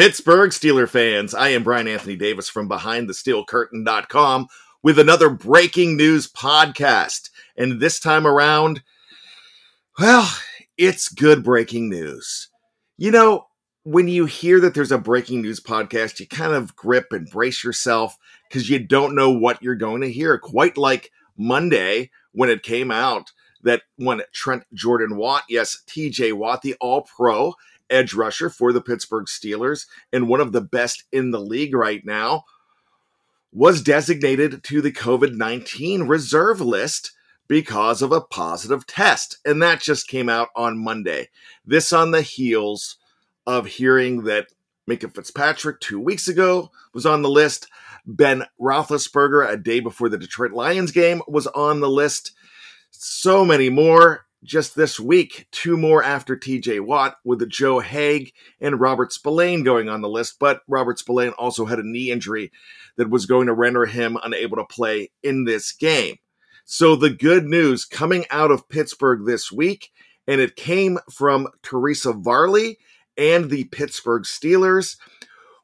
Pittsburgh Steeler fans, I am Brian Anthony Davis from BehindTheSteelCurtain.com with another breaking news podcast. And this time around, well, it's good breaking news. You know, when you hear that there's a breaking news podcast, you kind of grip and brace yourself because you don't know what you're going to hear. Quite like Monday when it came out that when Trent Jordan Watt, yes, TJ Watt, the all pro, edge rusher for the Pittsburgh Steelers and one of the best in the league right now, was designated to the COVID 19 reserve list because of a positive test. And that just came out on Monday. This on the heels of hearing that Minkah Fitzpatrick two weeks ago was on the list. Ben Roethlisberger, a day before the Detroit Lions game, was on the list. So many more just this week, two more after TJ Watt, with Joe Haeg and Robert Spillane going on the list. But Robert Spillane also had a knee injury that was going to render him unable to play in this game. So the good news coming out of Pittsburgh this week, and it came from Teresa Varley and the Pittsburgh Steelers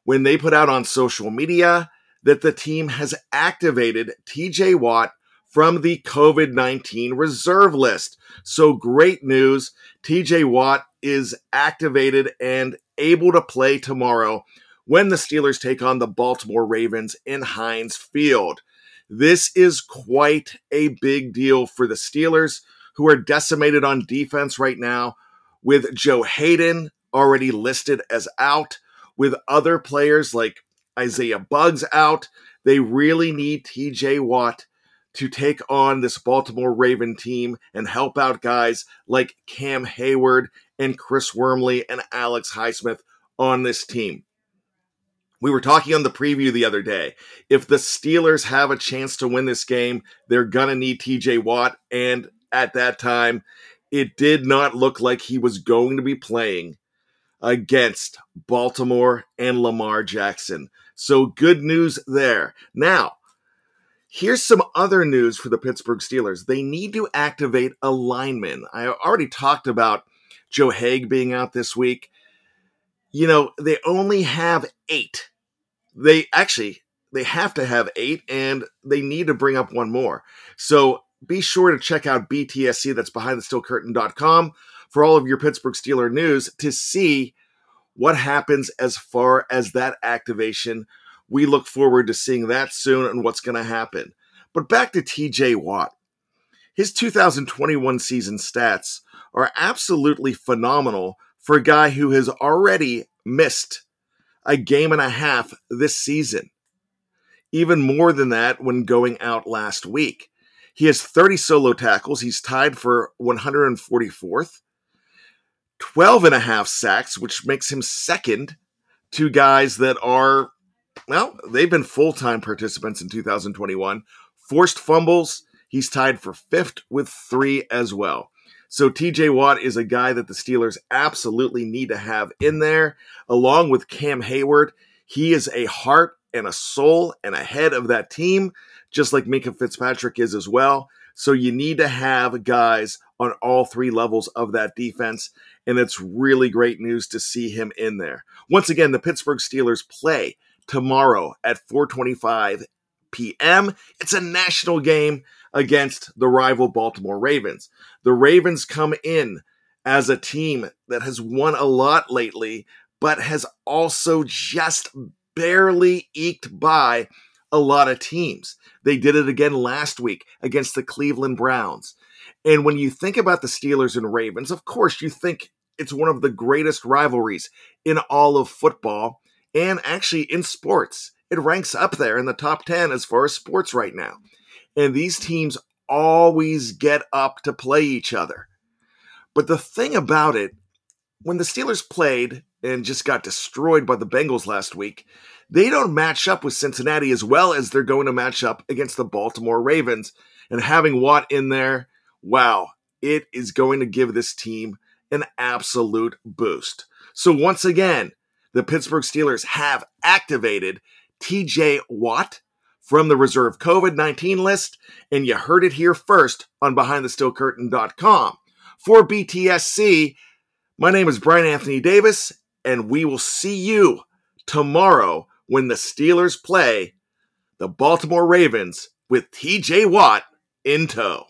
when they put out on social media that the team has activated TJ Watt from the COVID 19 reserve list. So great news. TJ Watt is activated and able to play tomorrow when the Steelers take on the Baltimore Ravens in Heinz Field. This is quite a big deal for the Steelers, who are decimated on defense right now, with Joe Haden already listed as out, with other players like Isaiah Buggs out. They really need TJ Watt to take on this Baltimore Raven team and help out guys like Cam Heyward and Chris Wormley and Alex Highsmith on this team. We were talking on the preview the other day. If the Steelers have a chance to win this game, they're going to need TJ Watt. And at that time, it did not look like he was going to be playing against Baltimore and Lamar Jackson. So good news there. Now, Here's some other news for the Pittsburgh Steelers. They need to activate a lineman. I already talked about Joe Haeg being out this week. You know, they only have eight. They actually they have to have eight, and they need to bring up one more. So be sure to check out BTSC, that's behind the steel curtain.com, for all of your Pittsburgh Steeler news to see what happens as far as that activation we look forward to seeing that soon and what's going to happen. But back to TJ Watt. His 2021 season stats are absolutely phenomenal for a guy who has already missed a game and a half this season. Even more than that when going out last week. He has 30 solo tackles. He's tied for 144th. 12 and a half sacks, which makes him second to guys that are well, they've been full time participants in 2021. Forced fumbles, he's tied for fifth with three as well. So TJ Watt is a guy that the Steelers absolutely need to have in there, along with Cam Heyward. He is a heart and a soul and a head of that team, just like Minkah Fitzpatrick is as well. So you need to have guys on all three levels of that defense. And it's really great news to see him in there. Once again, the Pittsburgh Steelers play tomorrow at 425 p.m. It's a national game against the rival Baltimore Ravens. The Ravens come in as a team that has won a lot lately, but has also just barely eked by a lot of teams. They did it again last week against the Cleveland Browns. And when you think about the Steelers and Ravens, of course, you think it's one of the greatest rivalries in all of football and actually in sports. It ranks up there in the top 10 as far as sports right now. And these teams always get up to play each other. But the thing about it, when the Steelers played and just got destroyed by the Bengals last week, they don't match up with Cincinnati as well as they're going to match up against the Baltimore Ravens. And having Watt in there, wow, it is going to give this team an absolute boost. So once again, the Pittsburgh Steelers have activated TJ Watt from the reserve COVID 19 list, and you heard it here first on BehindTheSteelCurtain.com. For BTSC, my name is Brian Anthony Davis, and we will see you tomorrow when the Steelers play the Baltimore Ravens with TJ Watt in tow.